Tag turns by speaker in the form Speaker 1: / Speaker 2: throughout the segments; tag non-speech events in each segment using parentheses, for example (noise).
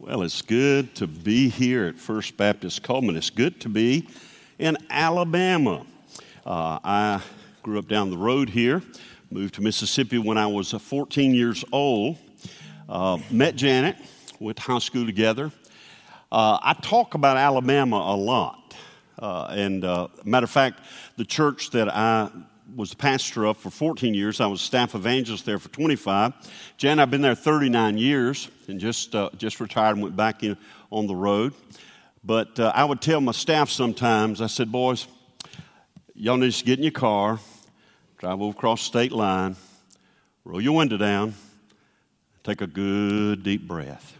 Speaker 1: Well, it's good to be here at First Baptist Cullman. It's good to be in Alabama. Uh, I grew up down the road here, moved to Mississippi when I was uh, 14 years old. Uh, met Janet, went to high school together. Uh, I talk about Alabama a lot. Uh, and uh, matter of fact, the church that I was the pastor of for 14 years. I was staff evangelist there for 25. Jan, I've been there 39 years and just, uh, just retired and went back in on the road. But uh, I would tell my staff sometimes, I said, boys, y'all need to get in your car, drive over across state line, roll your window down, take a good deep breath.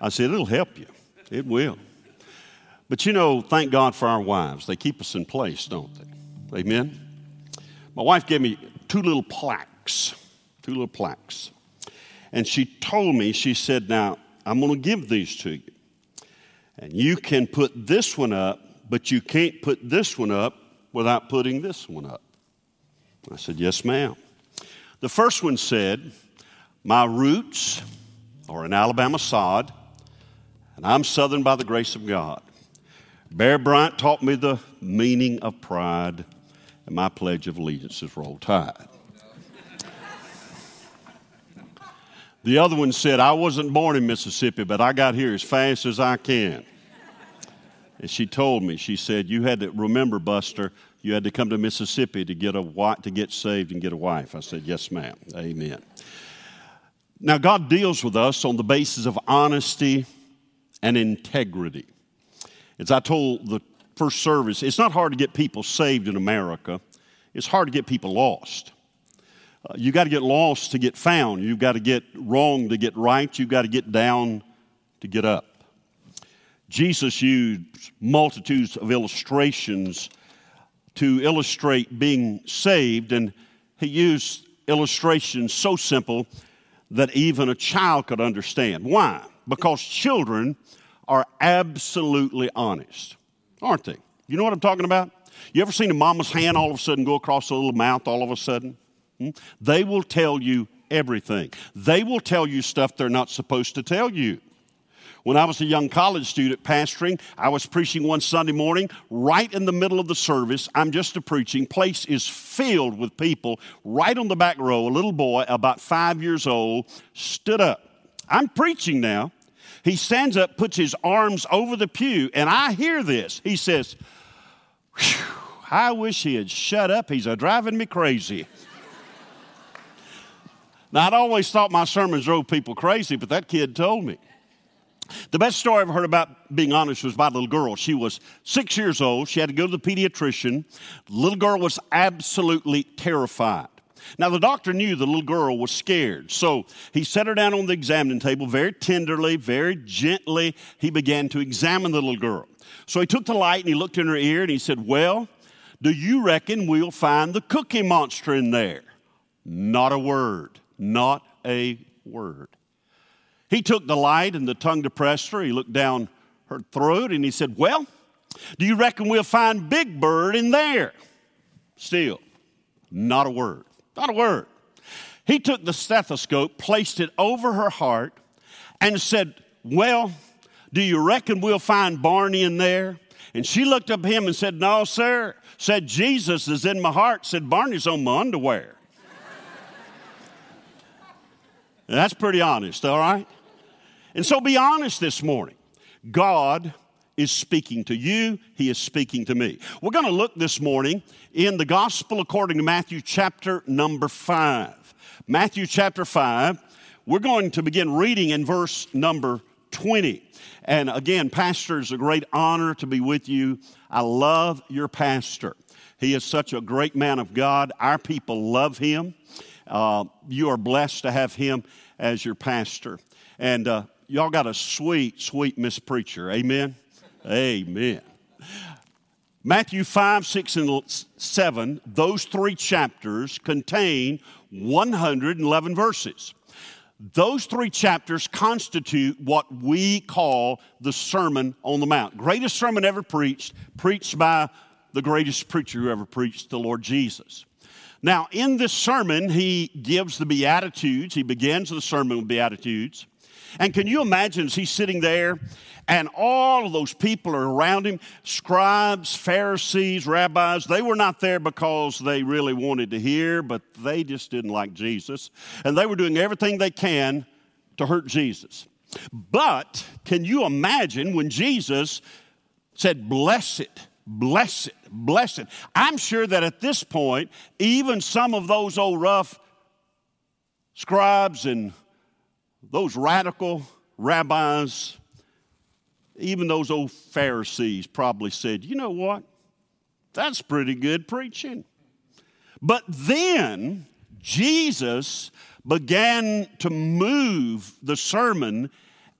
Speaker 1: I said, it'll help you. It will. But you know, thank God for our wives. They keep us in place, don't they? Amen? My wife gave me two little plaques, two little plaques. And she told me, she said, Now, I'm going to give these to you. And you can put this one up, but you can't put this one up without putting this one up. I said, Yes, ma'am. The first one said, My roots are in Alabama sod, and I'm Southern by the grace of God. Bear Bryant taught me the meaning of pride and my Pledge of Allegiance is Roll Tide. The other one said, I wasn't born in Mississippi, but I got here as fast as I can. And she told me, she said, You had to remember, Buster, you had to come to Mississippi to get, a, to get saved and get a wife. I said, Yes, ma'am. Amen. Now, God deals with us on the basis of honesty and integrity. As I told the first service, it's not hard to get people saved in America, it's hard to get people lost. Uh, you got to get lost to get found. You've got to get wrong to get right. You've got to get down to get up. Jesus used multitudes of illustrations to illustrate being saved, and he used illustrations so simple that even a child could understand. Why? Because children are absolutely honest aren't they? You know what I'm talking about? You ever seen a mama's hand all of a sudden go across a little mouth all of a sudden? Hmm? They will tell you everything. They will tell you stuff they're not supposed to tell you. When I was a young college student pastoring, I was preaching one Sunday morning, right in the middle of the service. I'm just a preaching. Place is filled with people. Right on the back row, a little boy, about five years old, stood up. I'm preaching now. He stands up, puts his arms over the pew, and I hear this. He says, I wish he had shut up. He's a driving me crazy. now, I'd always thought my sermons drove people crazy, but that kid told me. The best story I ever heard about being honest was about a little girl. She was six years old. She had to go to the pediatrician. The little girl was absolutely terrified. Now, the doctor knew the little girl was scared, so he set her down on the examining table very tenderly, very gently. He began to examine the little girl. So he took the light and he looked in her ear and he said, Well, do you reckon we'll find the cookie monster in there? Not a word, not a word. He took the light and the tongue depressor, he looked down her throat and he said, Well, do you reckon we'll find Big Bird in there? Still, not a word. Not a word. He took the stethoscope, placed it over her heart, and said, Well, do you reckon we'll find Barney in there? And she looked up at him and said, No, sir. Said, Jesus is in my heart. Said, Barney's on my underwear. That's pretty honest, all right? And so be honest this morning. God is speaking to you, He is speaking to me. We're going to look this morning in the Gospel according to Matthew chapter number 5. Matthew chapter 5, we're going to begin reading in verse number 20. And again, Pastor, it's a great honor to be with you. I love your pastor. He is such a great man of God. Our people love him. Uh, you are blessed to have him as your pastor. And uh, y'all got a sweet, sweet Miss Preacher. Amen. Amen. Matthew 5, 6, and 7, those three chapters contain 111 verses. Those three chapters constitute what we call the Sermon on the Mount. Greatest sermon ever preached, preached by the greatest preacher who ever preached, the Lord Jesus. Now, in this sermon, he gives the Beatitudes. He begins the sermon with Beatitudes. And can you imagine as he's sitting there and all of those people are around him scribes, Pharisees, rabbis. They were not there because they really wanted to hear, but they just didn't like Jesus. And they were doing everything they can to hurt Jesus. But can you imagine when Jesus said, Bless it, bless it, bless it? I'm sure that at this point, even some of those old rough scribes and those radical rabbis, even those old Pharisees probably said, You know what? That's pretty good preaching. But then Jesus began to move the sermon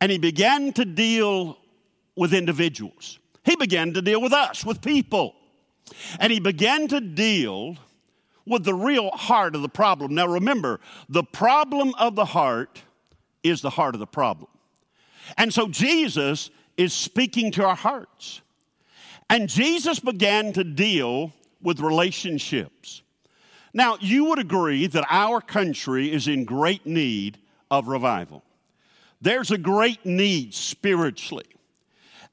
Speaker 1: and he began to deal with individuals. He began to deal with us, with people. And he began to deal with the real heart of the problem. Now remember, the problem of the heart is the heart of the problem. And so Jesus is speaking to our hearts. And Jesus began to deal with relationships. Now, you would agree that our country is in great need of revival. There's a great need spiritually.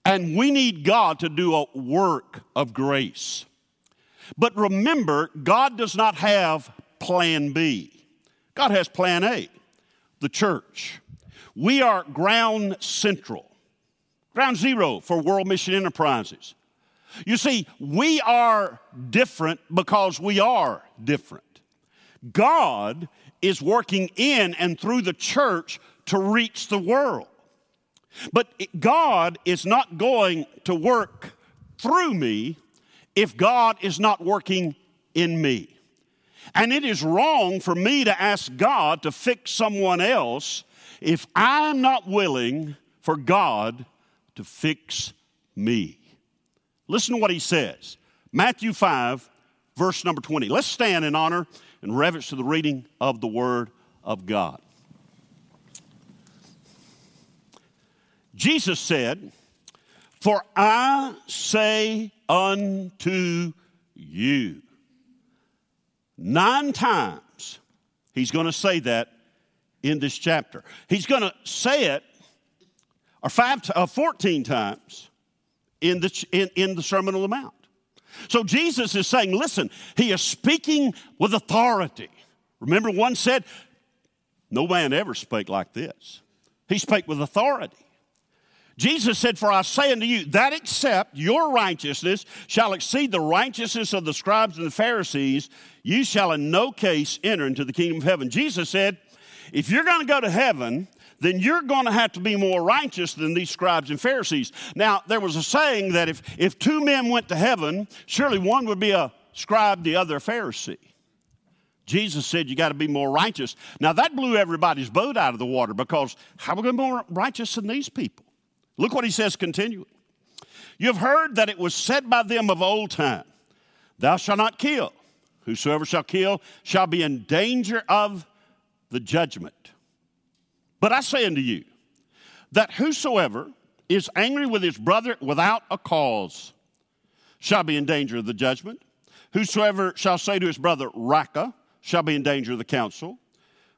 Speaker 1: And we need God to do a work of grace. But remember, God does not have plan B. God has plan A, the church. We are ground central, ground zero for World Mission Enterprises. You see, we are different because we are different. God is working in and through the church to reach the world. But God is not going to work through me if God is not working in me. And it is wrong for me to ask God to fix someone else if I'm not willing for God to fix me. Listen to what he says Matthew 5, verse number 20. Let's stand in honor and reverence to the reading of the Word of God. Jesus said, For I say unto you, nine times he's going to say that in this chapter. He's going to say it, or five, uh, 14 times in the, in, in the Sermon on the Mount. So Jesus is saying, listen, he is speaking with authority. Remember, one said, No man ever spake like this. He spake with authority. Jesus said, For I say unto you, that except your righteousness shall exceed the righteousness of the scribes and the Pharisees, you shall in no case enter into the kingdom of heaven. Jesus said, If you're going to go to heaven, then you're going to have to be more righteous than these scribes and Pharisees. Now, there was a saying that if, if two men went to heaven, surely one would be a scribe, the other a Pharisee. Jesus said you got to be more righteous. Now, that blew everybody's boat out of the water because how are we going to be more righteous than these people? Look what he says continuing. You have heard that it was said by them of old time, Thou shalt not kill. Whosoever shall kill shall be in danger of the judgment. But I say unto you that whosoever is angry with his brother without a cause shall be in danger of the judgment. Whosoever shall say to his brother, Raca, shall be in danger of the council.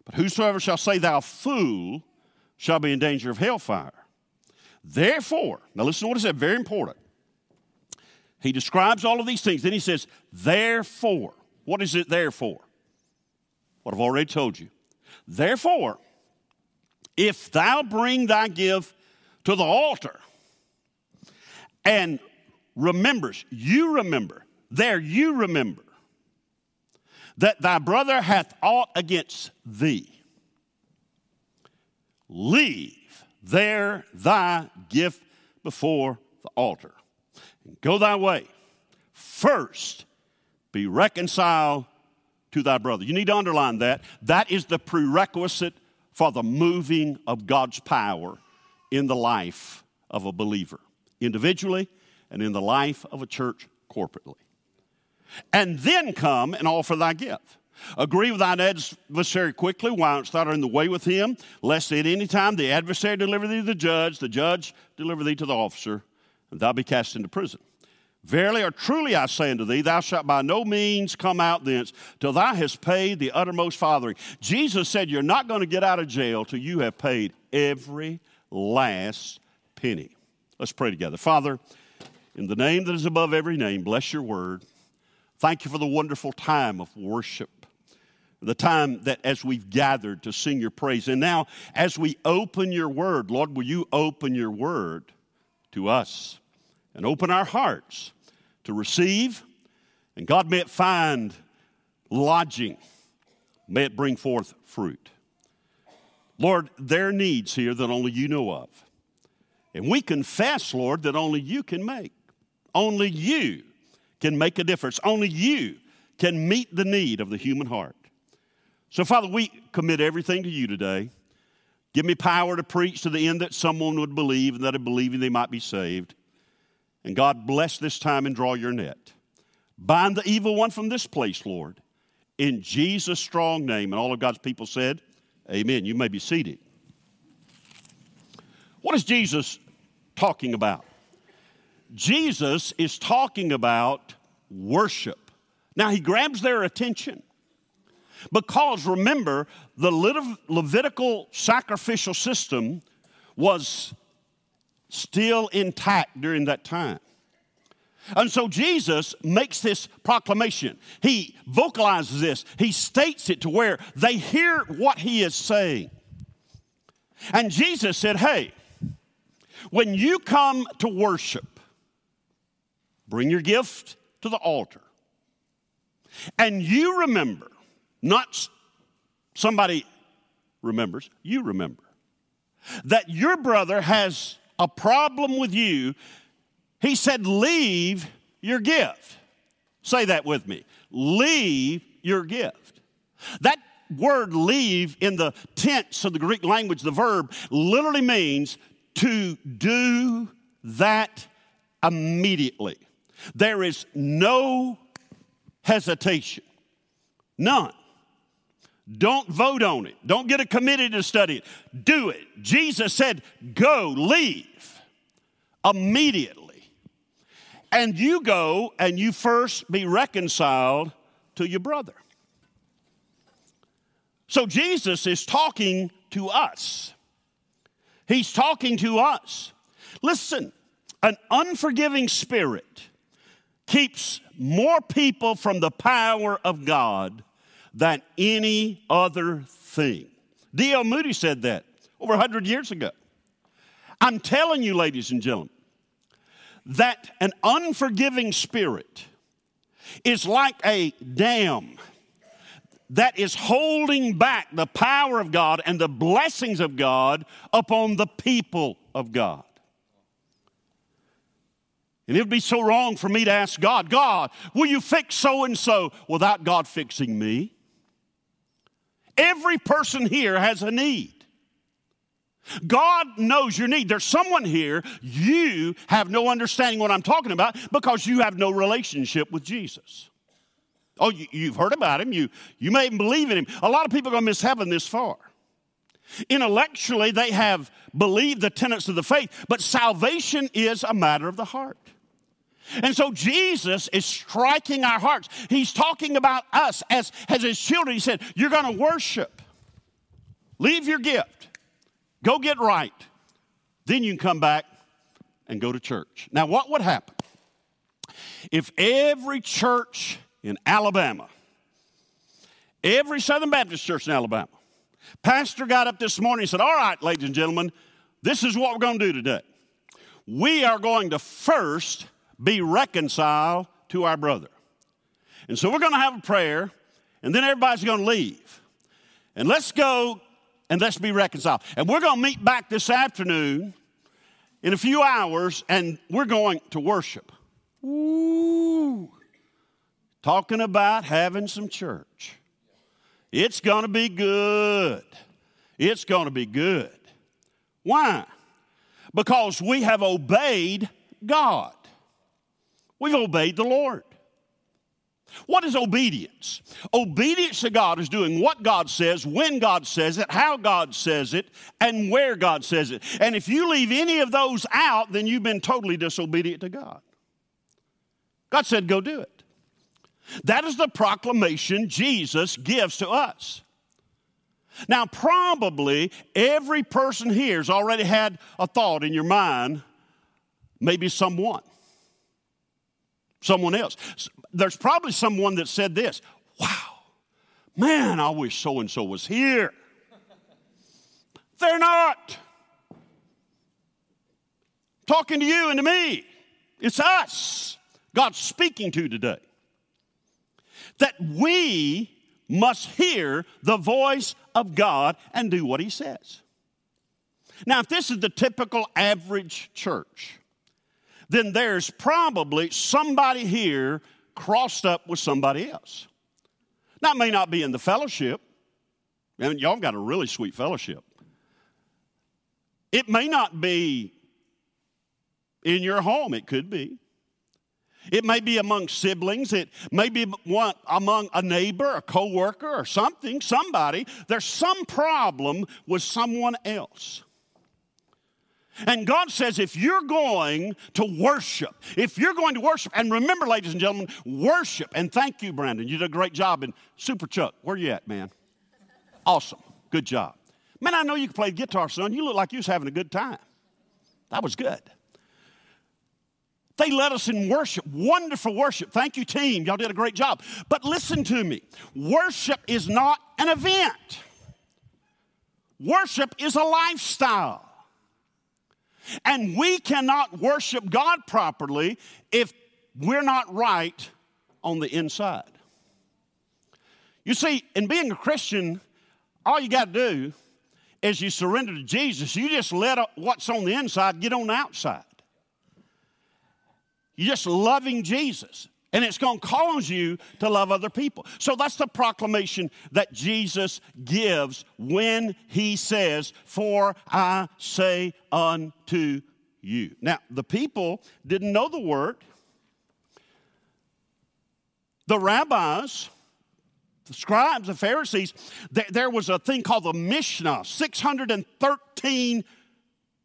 Speaker 1: But whosoever shall say, Thou fool, shall be in danger of hellfire. Therefore, now listen to what he said, very important. He describes all of these things. Then he says, Therefore, what is it there for? What I've already told you. Therefore, if thou bring thy gift to the altar and remembers, you remember, there you remember, that thy brother hath aught against thee, leave there thy gift before the altar and go thy way. First, be reconciled to thy brother. You need to underline that. That is the prerequisite for the moving of God's power in the life of a believer, individually and in the life of a church corporately. And then come and offer thy gift. Agree with thine adversary quickly while it's not in the way with him, lest at any time the adversary deliver thee to the judge, the judge deliver thee to the officer, and thou be cast into prison. Verily or truly I say unto thee, thou shalt by no means come out thence till thou hast paid the uttermost farthing. Jesus said, You're not going to get out of jail till you have paid every last penny. Let's pray together. Father, in the name that is above every name, bless your word. Thank you for the wonderful time of worship the time that as we've gathered to sing your praise. And now, as we open your word, Lord, will you open your word to us and open our hearts to receive? And God, may it find lodging, may it bring forth fruit. Lord, there are needs here that only you know of. And we confess, Lord, that only you can make. Only you can make a difference. Only you can meet the need of the human heart. So, Father, we commit everything to you today. Give me power to preach to the end that someone would believe and that in believing they might be saved. And God, bless this time and draw your net. Bind the evil one from this place, Lord. In Jesus' strong name. And all of God's people said, Amen. You may be seated. What is Jesus talking about? Jesus is talking about worship. Now, he grabs their attention. Because remember, the Levitical sacrificial system was still intact during that time. And so Jesus makes this proclamation. He vocalizes this, he states it to where they hear what he is saying. And Jesus said, Hey, when you come to worship, bring your gift to the altar. And you remember not somebody remembers, you remember. That your brother has a problem with you. He said, Leave your gift. Say that with me. Leave your gift. That word leave in the tense of the Greek language, the verb, literally means to do that immediately. There is no hesitation, none. Don't vote on it. Don't get a committee to study it. Do it. Jesus said, Go, leave immediately. And you go and you first be reconciled to your brother. So Jesus is talking to us. He's talking to us. Listen, an unforgiving spirit keeps more people from the power of God than any other thing. D.L. Moody said that over 100 years ago. I'm telling you, ladies and gentlemen, that an unforgiving spirit is like a dam that is holding back the power of God and the blessings of God upon the people of God. And it would be so wrong for me to ask God, God, will you fix so and so without God fixing me? Every person here has a need. God knows your need. There's someone here, you have no understanding what I'm talking about because you have no relationship with Jesus. Oh, you, have heard about him. You, you may even believe in him. A lot of people are going to miss heaven this far. Intellectually, they have believed the tenets of the faith, but salvation is a matter of the heart. And so Jesus is striking our hearts. He's talking about us as, as his children. He said, You're going to worship. Leave your gift. Go get right. Then you can come back and go to church. Now, what would happen if every church in Alabama, every Southern Baptist church in Alabama, pastor got up this morning and said, All right, ladies and gentlemen, this is what we're going to do today. We are going to first be reconciled to our brother. And so we're going to have a prayer, and then everybody's going to leave. And let's go and let's be reconciled. And we're going to meet back this afternoon in a few hours, and we're going to worship. Ooh, talking about having some church. It's going to be good. It's going to be good. Why? Because we have obeyed God. We've obeyed the Lord. What is obedience? Obedience to God is doing what God says, when God says it, how God says it, and where God says it. And if you leave any of those out, then you've been totally disobedient to God. God said, go do it. That is the proclamation Jesus gives to us. Now, probably every person here has already had a thought in your mind, maybe someone, someone else. There's probably someone that said this Wow, man, I wish so and so was here. They're not. Talking to you and to me. It's us God's speaking to today. That we must hear the voice of God and do what He says. Now, if this is the typical average church, then there's probably somebody here crossed up with somebody else. That may not be in the fellowship. I mean, y'all got a really sweet fellowship. It may not be in your home, it could be. It may be among siblings, it may be one, among a neighbor, a coworker, or something, somebody. There's some problem with someone else. And God says, if you're going to worship, if you're going to worship, and remember, ladies and gentlemen, worship, and thank you, Brandon. You did a great job. And Super Chuck, where you at, man? Awesome. Good job. Man, I know you can play guitar, son. You look like you was having a good time. That was good. They led us in worship, wonderful worship. Thank you, team. Y'all did a great job. But listen to me worship is not an event, worship is a lifestyle. And we cannot worship God properly if we're not right on the inside. You see, in being a Christian, all you got to do is you surrender to Jesus. You just let what's on the inside get on the outside. You're just loving Jesus. And it's going to cause you to love other people. So that's the proclamation that Jesus gives when he says, For I say unto you. Now, the people didn't know the word. The rabbis, the scribes, the Pharisees, there was a thing called the Mishnah, 613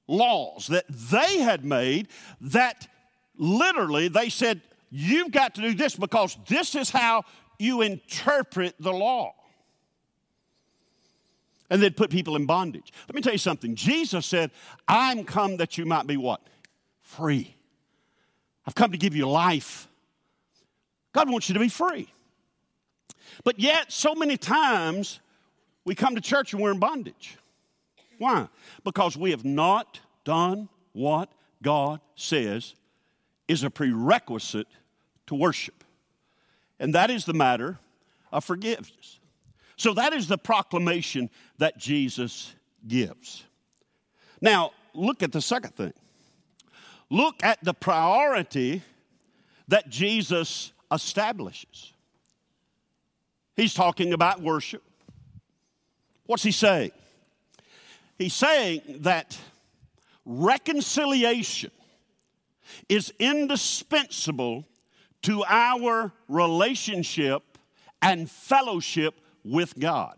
Speaker 1: laws that they had made that literally, they said, You've got to do this because this is how you interpret the law. And they'd put people in bondage. Let me tell you something. Jesus said, I'm come that you might be what? Free. I've come to give you life. God wants you to be free. But yet, so many times, we come to church and we're in bondage. Why? Because we have not done what God says is a prerequisite to worship, and that is the matter of forgiveness. So, that is the proclamation that Jesus gives. Now, look at the second thing. Look at the priority that Jesus establishes. He's talking about worship. What's he saying? He's saying that reconciliation is indispensable to our relationship and fellowship with God.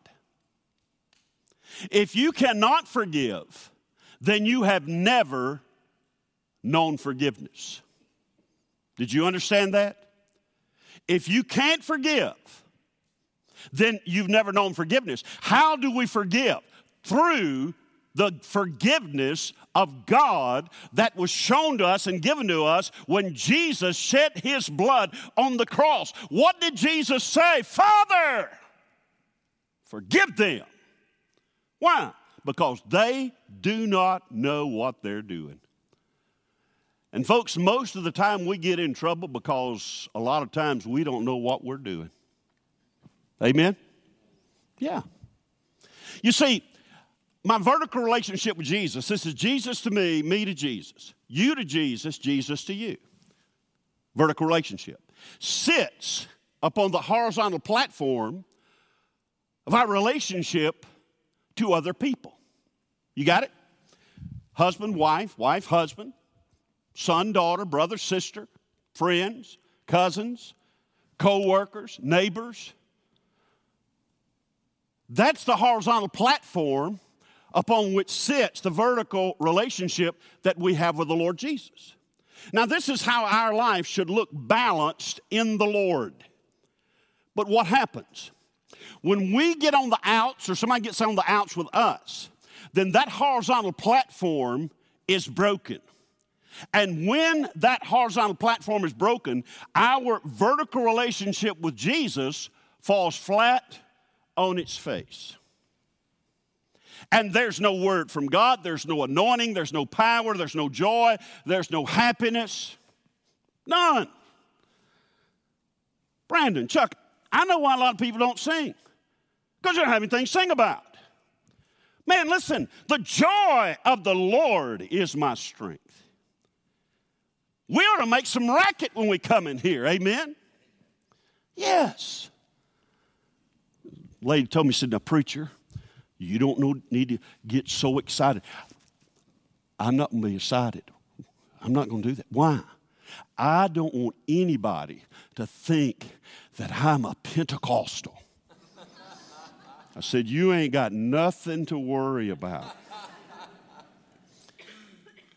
Speaker 1: If you cannot forgive, then you have never known forgiveness. Did you understand that? If you can't forgive, then you've never known forgiveness. How do we forgive? Through the forgiveness of God that was shown to us and given to us when Jesus shed his blood on the cross. What did Jesus say? Father, forgive them. Why? Because they do not know what they're doing. And, folks, most of the time we get in trouble because a lot of times we don't know what we're doing. Amen? Yeah. You see, my vertical relationship with Jesus this is Jesus to me, me to Jesus, you to Jesus, Jesus to you. Vertical relationship sits upon the horizontal platform of our relationship to other people. You got it? Husband, wife, wife, husband, son, daughter, brother, sister, friends, cousins, co workers, neighbors. That's the horizontal platform upon which sits the vertical relationship that we have with the Lord Jesus. Now, this is how our life should look balanced in the Lord. But what happens? When we get on the outs, or somebody gets on the outs with us, then that horizontal platform is broken. And when that horizontal platform is broken, our vertical relationship with Jesus falls flat on its face. And there's no word from God, there's no anointing, there's no power, there's no joy, there's no happiness. None. Brandon, Chuck, I know why a lot of people don't sing because they don't have anything to sing about. Man, listen, the joy of the Lord is my strength. We ought to make some racket when we come in here, amen? Yes. Lady told me, said, now, preacher, you don't need to get so excited. I'm not going to be excited. I'm not going to do that. Why? I don't want anybody to think that I'm a Pentecostal. I said, You ain't got nothing to worry about.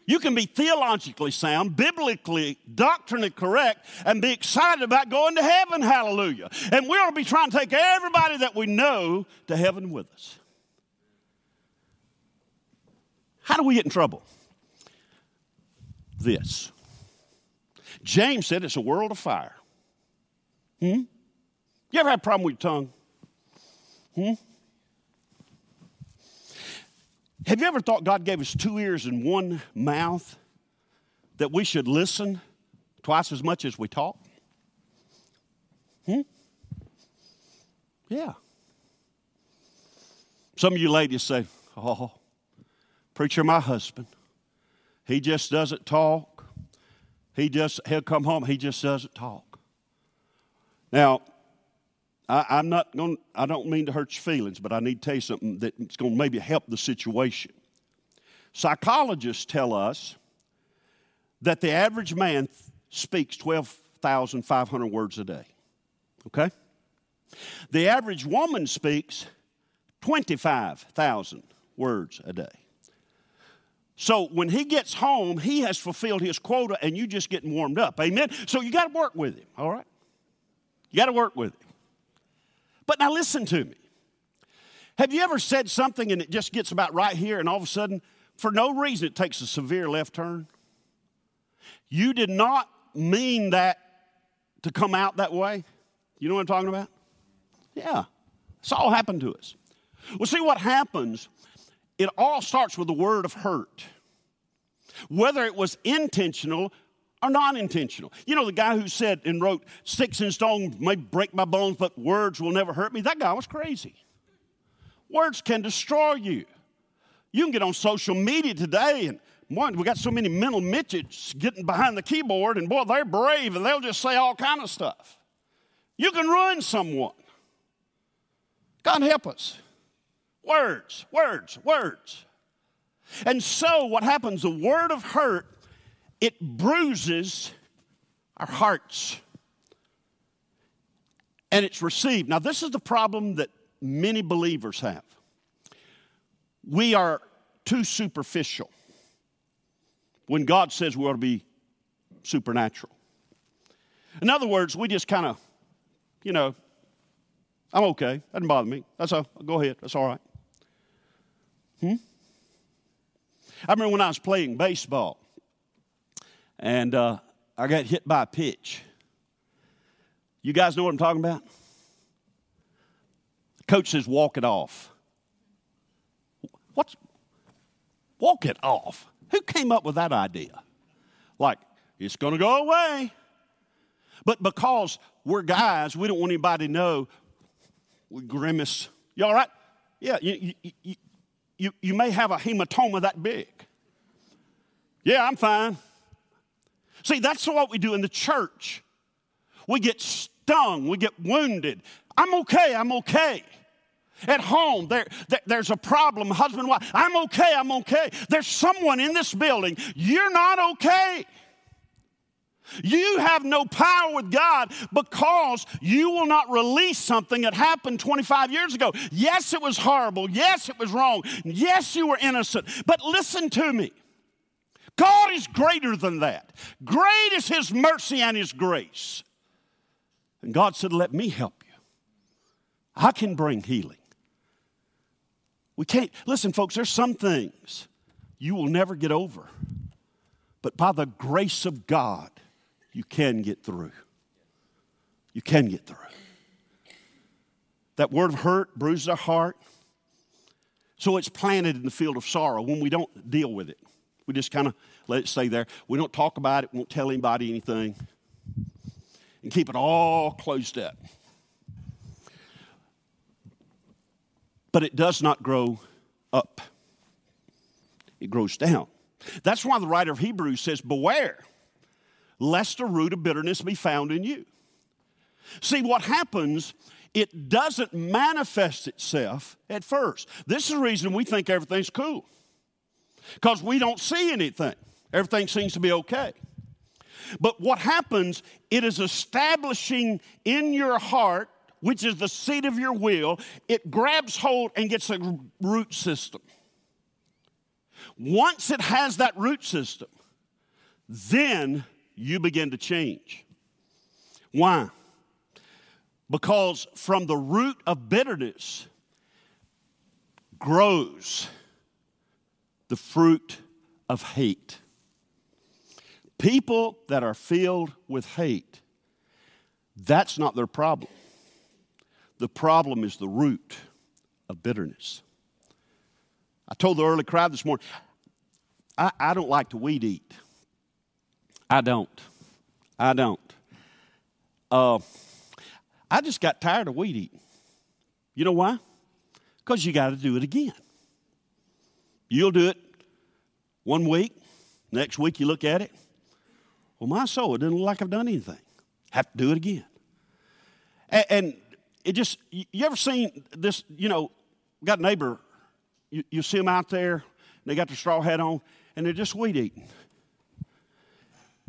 Speaker 1: You can be theologically sound, biblically, doctrinally correct, and be excited about going to heaven. Hallelujah. And we ought to be trying to take everybody that we know to heaven with us. How do we get in trouble? This. James said it's a world of fire. Hmm? You ever had a problem with your tongue? Hmm? Have you ever thought God gave us two ears and one mouth that we should listen twice as much as we talk? Hmm? Yeah. Some of you ladies say, Oh, preacher, my husband, he just doesn't talk. He just, he'll come home, he just doesn't talk. Now, I, am not going. I don't mean to hurt your feelings, but I need to tell you something that's going to maybe help the situation. Psychologists tell us that the average man speaks 12,500 words a day. Okay? The average woman speaks 25,000 words a day. So when he gets home, he has fulfilled his quota and you just getting warmed up. Amen? So you got to work with him, all right? You got to work with him. But now listen to me. Have you ever said something and it just gets about right here and all of a sudden, for no reason, it takes a severe left turn? You did not mean that to come out that way. You know what I'm talking about? Yeah. It's all happened to us. Well, see what happens, it all starts with a word of hurt. Whether it was intentional or non intentional. You know, the guy who said and wrote, Sticks and stones may break my bones, but words will never hurt me, that guy was crazy. Words can destroy you. You can get on social media today and one, we got so many mental midgets getting behind the keyboard, and boy, they're brave and they'll just say all kind of stuff. You can ruin someone. God help us. Words, words, words. And so what happens, the word of hurt it bruises our hearts. And it's received. Now, this is the problem that many believers have. We are too superficial when God says we ought to be supernatural. In other words, we just kind of, you know, I'm okay. That doesn't bother me. That's all. Go ahead. That's all right. Hmm? I remember when I was playing baseball, and uh, I got hit by a pitch. You guys know what I'm talking about? The coach says, walk it off. What's walk it off? Who came up with that idea? Like, it's going to go away. But because we're guys, we don't want anybody to know we grimace. You all right? Yeah, you, you, you you may have a hematoma that big. Yeah, I'm fine. See, that's what we do in the church. We get stung, we get wounded. I'm okay, I'm okay. At home, there, there, there's a problem, husband, wife. I'm okay, I'm okay. There's someone in this building, you're not okay. You have no power with God because you will not release something that happened 25 years ago. Yes, it was horrible. Yes, it was wrong. Yes, you were innocent. But listen to me God is greater than that. Great is His mercy and His grace. And God said, Let me help you. I can bring healing. We can't, listen, folks, there's some things you will never get over. But by the grace of God, you can get through. You can get through. That word of hurt bruises our heart. So it's planted in the field of sorrow when we don't deal with it. We just kind of let it stay there. We don't talk about it, won't tell anybody anything, and keep it all closed up. But it does not grow up, it grows down. That's why the writer of Hebrews says, Beware, lest a root of bitterness be found in you. See, what happens, it doesn't manifest itself at first. This is the reason we think everything's cool, because we don't see anything. Everything seems to be okay. But what happens, it is establishing in your heart, which is the seat of your will, it grabs hold and gets a root system. Once it has that root system, then you begin to change. Why? Because from the root of bitterness grows the fruit of hate. People that are filled with hate, that's not their problem. The problem is the root of bitterness. I told the early crowd this morning, I, I don't like to weed eat. I don't. I don't. Uh, I just got tired of weed eating. You know why? Because you got to do it again. You'll do it one week, next week you look at it. Well, my soul, it doesn't look like I've done anything. Have to do it again. And, and it just, you ever seen this, you know, got a neighbor, you, you see them out there, they got their straw hat on, and they're just weed eating.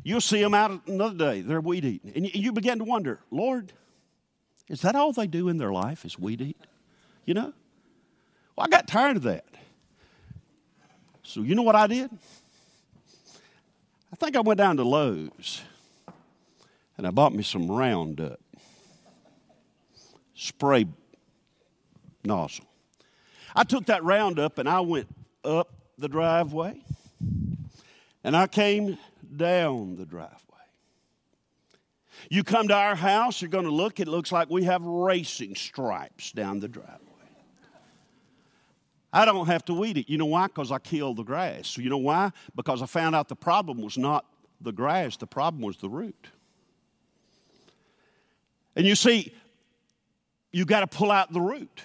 Speaker 1: You'll see them out another day, they're weed eating. And you begin to wonder, Lord, is that all they do in their life is weed eat? You know? Well, I got tired of that. So you know what I did? I think I went down to Lowe's and I bought me some Roundup spray nozzle. I took that Roundup and I went up the driveway and I came down the driveway. You come to our house, you're going to look, it looks like we have racing stripes down the driveway. I don't have to weed it. You know why? Because I killed the grass. You know why? Because I found out the problem was not the grass, the problem was the root. And you see, you got to pull out the root.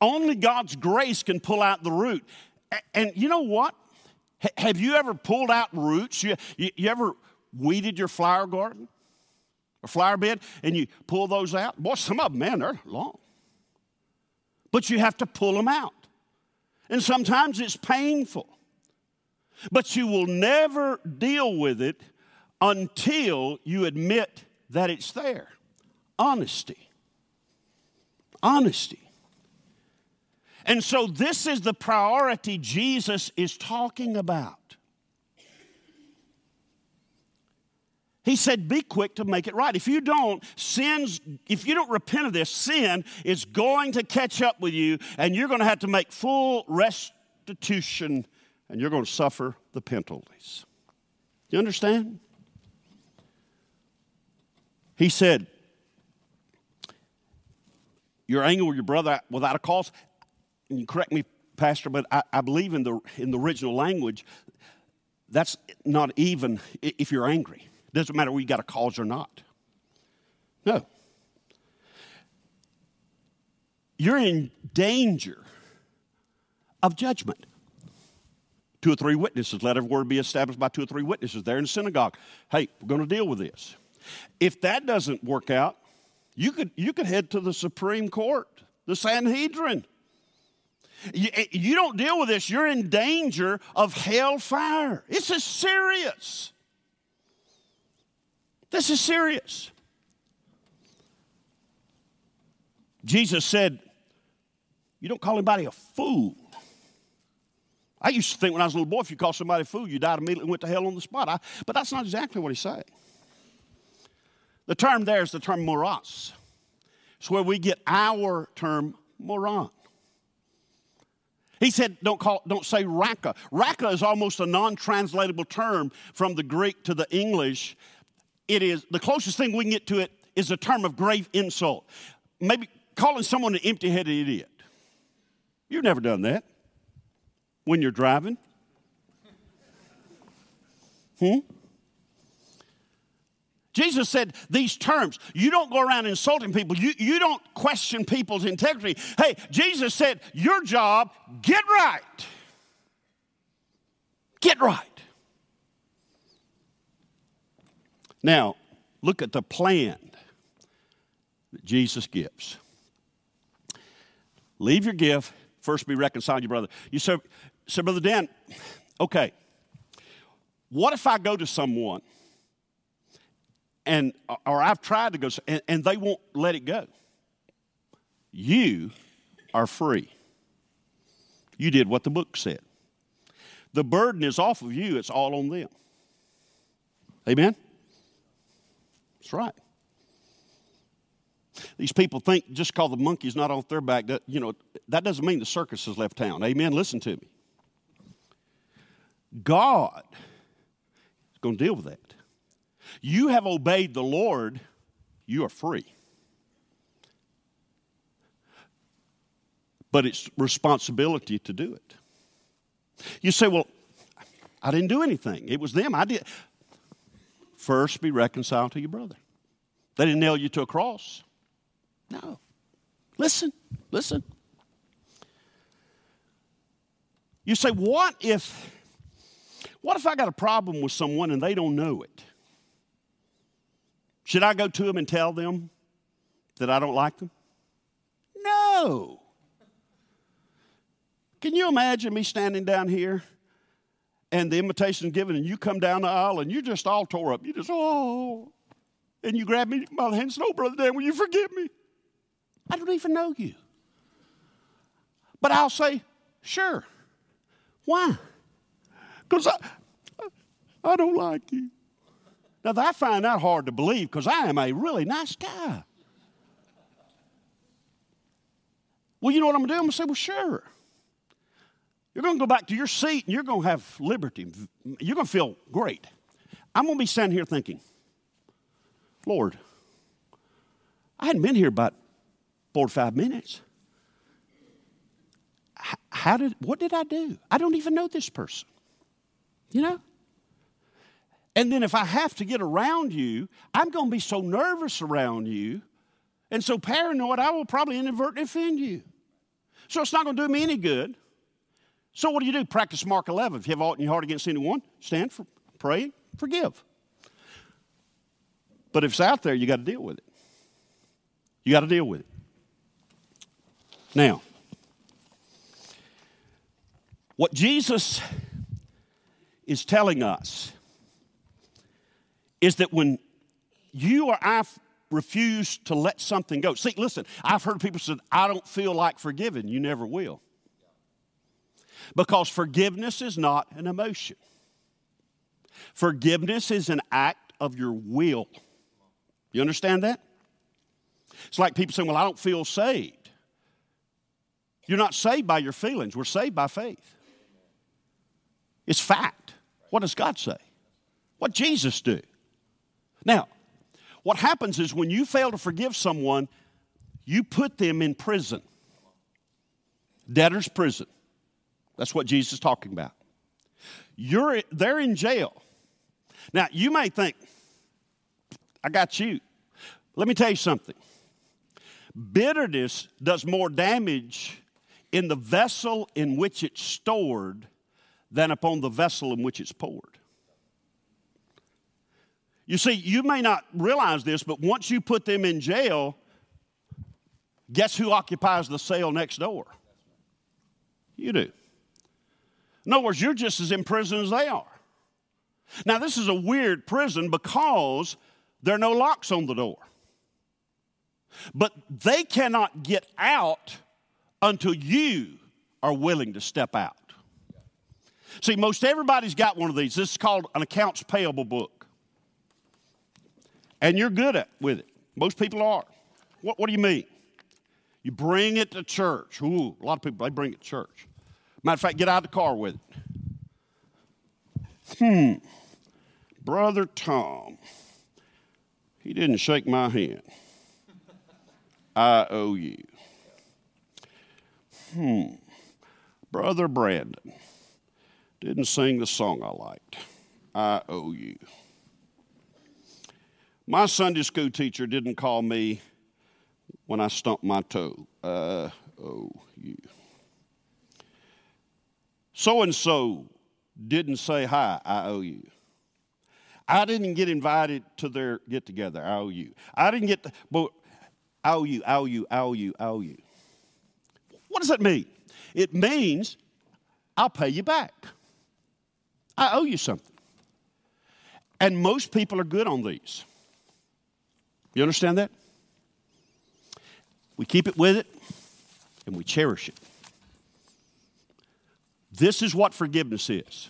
Speaker 1: Only God's grace can pull out the root. And you know what? Have you ever pulled out roots? You, you, you ever weeded your flower garden or flower bed and you pull those out? Boy, some of them, man, they're long. But you have to pull them out. And sometimes it's painful. But you will never deal with it until you admit that it's there. Honesty. Honesty. And so, this is the priority Jesus is talking about. He said, Be quick to make it right. If you don't, sins, if you don't repent of this, sin is going to catch up with you, and you're going to have to make full restitution, and you're going to suffer the penalties. You understand? He said, You're angry with your brother without a cause you correct me, Pastor, but I, I believe in the, in the original language, that's not even if you're angry. It doesn't matter whether you got a cause or not. No. You're in danger of judgment. Two or three witnesses, let every word be established by two or three witnesses there in the synagogue. Hey, we're going to deal with this. If that doesn't work out, you could, you could head to the Supreme Court, the Sanhedrin. You, eh, you don't deal with this, you're in danger of hellfire. This is serious. This is serious. Jesus said, You don't call anybody a fool I used to think when I was a little boy, if you called somebody a fool, you died immediately and went to hell on the spot. I, but that's not exactly what he's saying. The term there is the term moros. It's where we get our term moron. He said, don't, call, don't say raca. Raca is almost a non translatable term from the Greek to the English. It is the closest thing we can get to it is a term of grave insult. Maybe calling someone an empty headed idiot. You've never done that when you're driving. Hmm? Jesus said these terms. You don't go around insulting people. You, you don't question people's integrity. Hey, Jesus said, Your job, get right. Get right. Now, look at the plan that Jesus gives. Leave your gift, first be reconciled to your brother. You say, so Brother Dan, okay, what if I go to someone and or I've tried to go and, and they won't let it go. You are free. You did what the book said. The burden is off of you, it's all on them. Amen? That's right. These people think just because the monkey's not off their back, that, you know, that doesn't mean the circus has left town. Amen? Listen to me. God is going to deal with that. You have obeyed the Lord, you are free. But it's responsibility to do it. You say, well, I didn't do anything. It was them. I did. First, be reconciled to your brother. They didn't nail you to a cross. No. Listen, listen. You say, what if, what if I got a problem with someone and they don't know it? Should I go to them and tell them that I don't like them? No. Can you imagine me standing down here and the invitation given, and you come down the aisle and you're just all tore up? You just, oh, and you grab me by the hand and say, Oh, Brother Dan, will you forgive me? I don't even know you. But I'll say, Sure. Why? Because I, I don't like you. Now, I find that hard to believe because I am a really nice guy. Well, you know what I'm going to do? I'm going to say, well, sure. You're going to go back to your seat and you're going to have liberty. You're going to feel great. I'm going to be standing here thinking, Lord, I hadn't been here about four or five minutes. How did, what did I do? I don't even know this person. You know? And then if I have to get around you, I'm going to be so nervous around you and so paranoid, I will probably inadvertently offend you. So it's not going to do me any good. So what do you do? Practice Mark 11. If you have aught in your heart against anyone, stand for, pray, forgive. But if it's out there, you got to deal with it. You got to deal with it. Now, what Jesus is telling us is that when you or I refuse to let something go. See, listen, I've heard people say, I don't feel like forgiving. You never will. Because forgiveness is not an emotion, forgiveness is an act of your will. You understand that? It's like people saying, Well, I don't feel saved. You're not saved by your feelings, we're saved by faith. It's fact. What does God say? What Jesus do? Now, what happens is when you fail to forgive someone, you put them in prison. Debtor's prison. That's what Jesus is talking about. You're, they're in jail. Now, you may think, I got you. Let me tell you something. Bitterness does more damage in the vessel in which it's stored than upon the vessel in which it's poured. You see, you may not realize this, but once you put them in jail, guess who occupies the cell next door? You do. In other words, you're just as in prison as they are. Now, this is a weird prison because there are no locks on the door. But they cannot get out until you are willing to step out. See, most everybody's got one of these. This is called an accounts payable book. And you're good at with it. Most people are. What, what do you mean? You bring it to church. Ooh, a lot of people, they bring it to church. Matter of fact, get out of the car with it. Hmm. Brother Tom, he didn't shake my hand. I owe you. Hmm. Brother Brandon didn't sing the song I liked. I owe you. My Sunday school teacher didn't call me when I stumped my toe. Uh, oh, you. So and so didn't say hi. I owe you. I didn't get invited to their get together. I owe you. I didn't get, the, but I owe you, I owe you, I owe you, I owe you. What does that mean? It means I'll pay you back. I owe you something. And most people are good on these. You understand that? We keep it with it and we cherish it. This is what forgiveness is.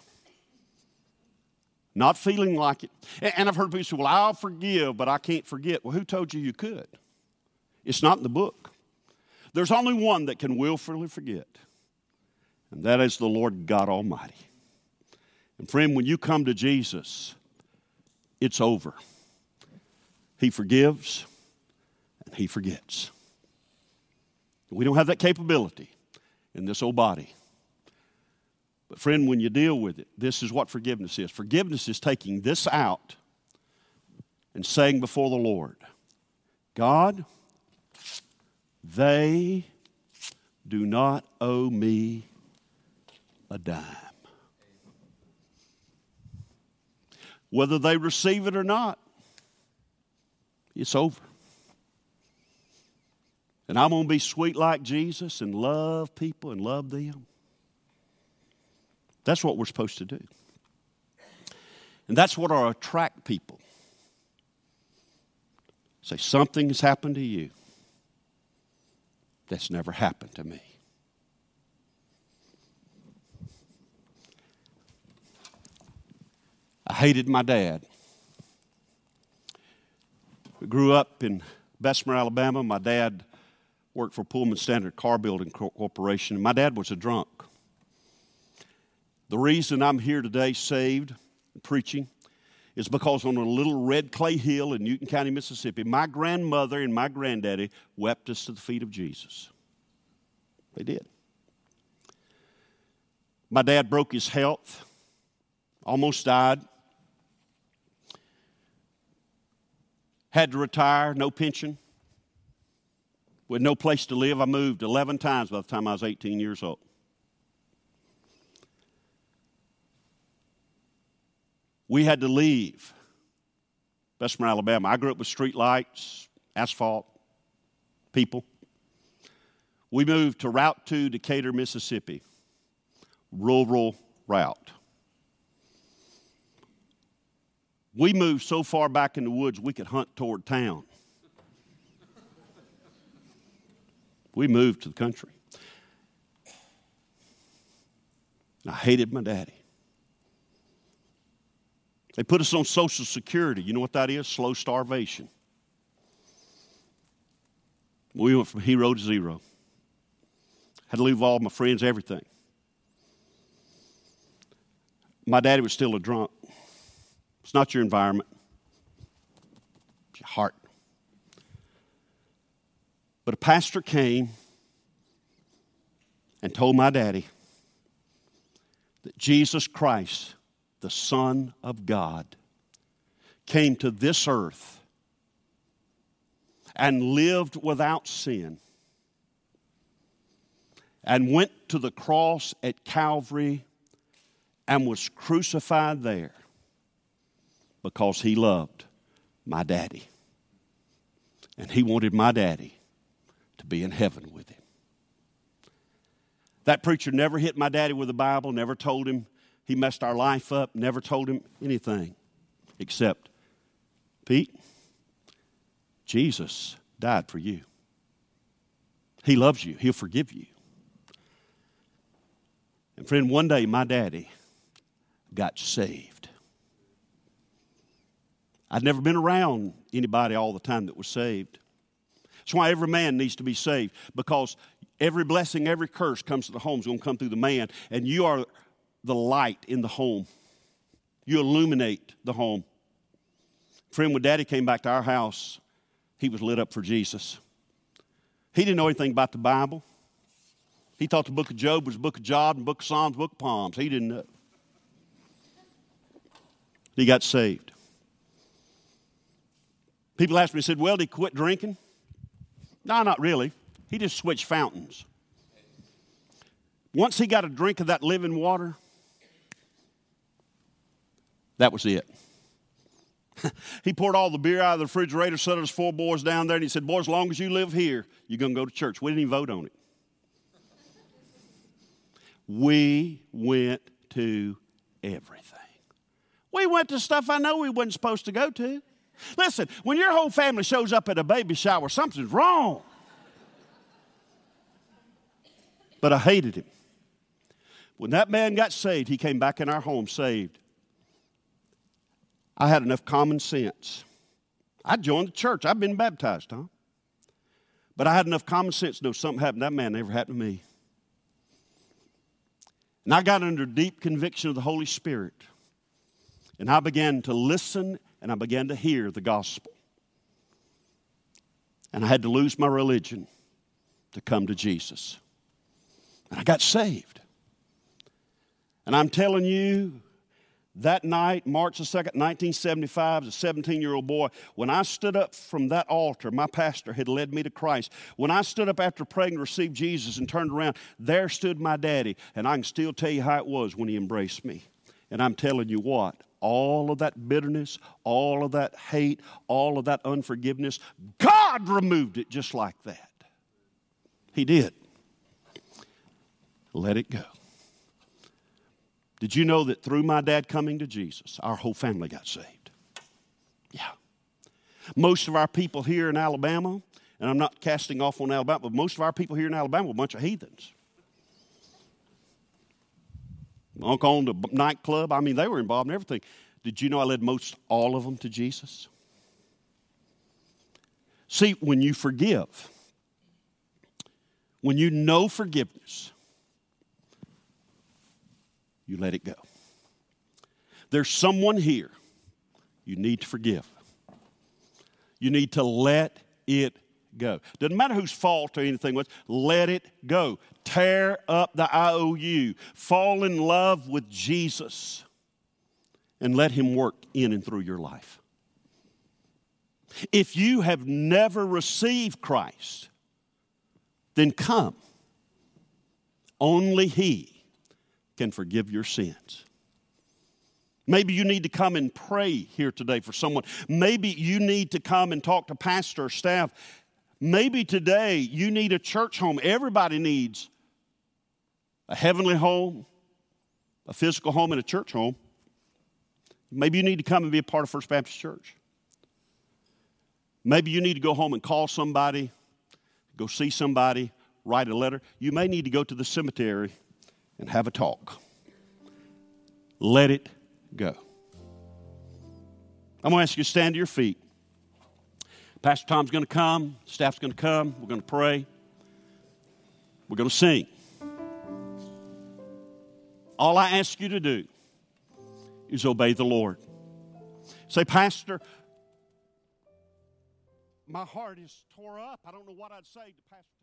Speaker 1: Not feeling like it. And I've heard people say, well, I'll forgive, but I can't forget. Well, who told you you could? It's not in the book. There's only one that can willfully forget, and that is the Lord God Almighty. And friend, when you come to Jesus, it's over. He forgives and He forgets. We don't have that capability in this old body. But, friend, when you deal with it, this is what forgiveness is. Forgiveness is taking this out and saying before the Lord, God, they do not owe me a dime. Whether they receive it or not, it's over. And I'm going to be sweet like Jesus and love people and love them. That's what we're supposed to do. And that's what will attract people. Say, something has happened to you that's never happened to me. I hated my dad. Grew up in Bessemer, Alabama. My dad worked for Pullman Standard Car Building Corporation. My dad was a drunk. The reason I'm here today, saved, preaching, is because on a little red clay hill in Newton County, Mississippi, my grandmother and my granddaddy wept us to the feet of Jesus. They did. My dad broke his health, almost died, had to retire, no pension, with no place to live. I moved 11 times by the time I was 18 years old. we had to leave Bessemer, Alabama. I grew up with street lights, asphalt, people. We moved to Route 2, Decatur, Mississippi, rural route. We moved so far back in the woods we could hunt toward town. we moved to the country. I hated my daddy. They put us on Social Security. You know what that is? Slow starvation. We went from hero to zero. Had to leave all my friends, everything. My daddy was still a drunk. It's not your environment, it's your heart. But a pastor came and told my daddy that Jesus Christ the Son of God, came to this earth and lived without sin and went to the cross at Calvary and was crucified there because he loved my daddy. And he wanted my daddy to be in heaven with him. That preacher never hit my daddy with a Bible, never told him he messed our life up, never told him anything except, Pete, Jesus died for you. He loves you, He'll forgive you. And friend, one day my daddy got saved. I'd never been around anybody all the time that was saved. That's why every man needs to be saved because every blessing, every curse comes to the home is going to come through the man, and you are the light in the home. You illuminate the home. Friend, when Daddy came back to our house, he was lit up for Jesus. He didn't know anything about the Bible. He thought the book of Job was book of Job and book of Psalms, book of Psalms. He didn't know. He got saved. People asked me, said, Well, did he quit drinking? No, not really. He just switched fountains. Once he got a drink of that living water, that was it. (laughs) he poured all the beer out of the refrigerator, set his four boys down there, and he said, Boys, as long as you live here, you're going to go to church. We didn't even vote on it. We went to everything. We went to stuff I know we wasn't supposed to go to. Listen, when your whole family shows up at a baby shower, something's wrong. But I hated him. When that man got saved, he came back in our home saved. I had enough common sense. I joined the church. I've been baptized, huh? But I had enough common sense to know something happened. That man never happened to me. And I got under deep conviction of the Holy Spirit. And I began to listen and I began to hear the gospel. And I had to lose my religion to come to Jesus. And I got saved. And I'm telling you, that night, March the 2nd, 1975, as a 17 year old boy, when I stood up from that altar, my pastor had led me to Christ. When I stood up after praying to receive Jesus and turned around, there stood my daddy. And I can still tell you how it was when he embraced me. And I'm telling you what, all of that bitterness, all of that hate, all of that unforgiveness, God removed it just like that. He did. Let it go. Did you know that through my dad coming to Jesus, our whole family got saved? Yeah. Most of our people here in Alabama, and I'm not casting off on Alabama, but most of our people here in Alabama were a bunch of heathens. Uncle owned a nightclub. I mean, they were involved in everything. Did you know I led most all of them to Jesus? See, when you forgive, when you know forgiveness, you let it go. There's someone here you need to forgive. You need to let it go. Doesn't matter whose fault or anything was, let it go. Tear up the IOU. Fall in love with Jesus and let Him work in and through your life. If you have never received Christ, then come. Only He can forgive your sins. Maybe you need to come and pray here today for someone. Maybe you need to come and talk to pastor or staff Maybe today you need a church home. Everybody needs a heavenly home, a physical home, and a church home. Maybe you need to come and be a part of First Baptist Church. Maybe you need to go home and call somebody, go see somebody, write a letter. You may need to go to the cemetery and have a talk. Let it go. I'm going to ask you to stand to your feet. Pastor Tom's going to come, staff's going to come, we're going to pray, we're going to sing. All I ask you to do is obey the Lord. Say, Pastor, my heart is tore up. I don't know what I'd say to Pastor.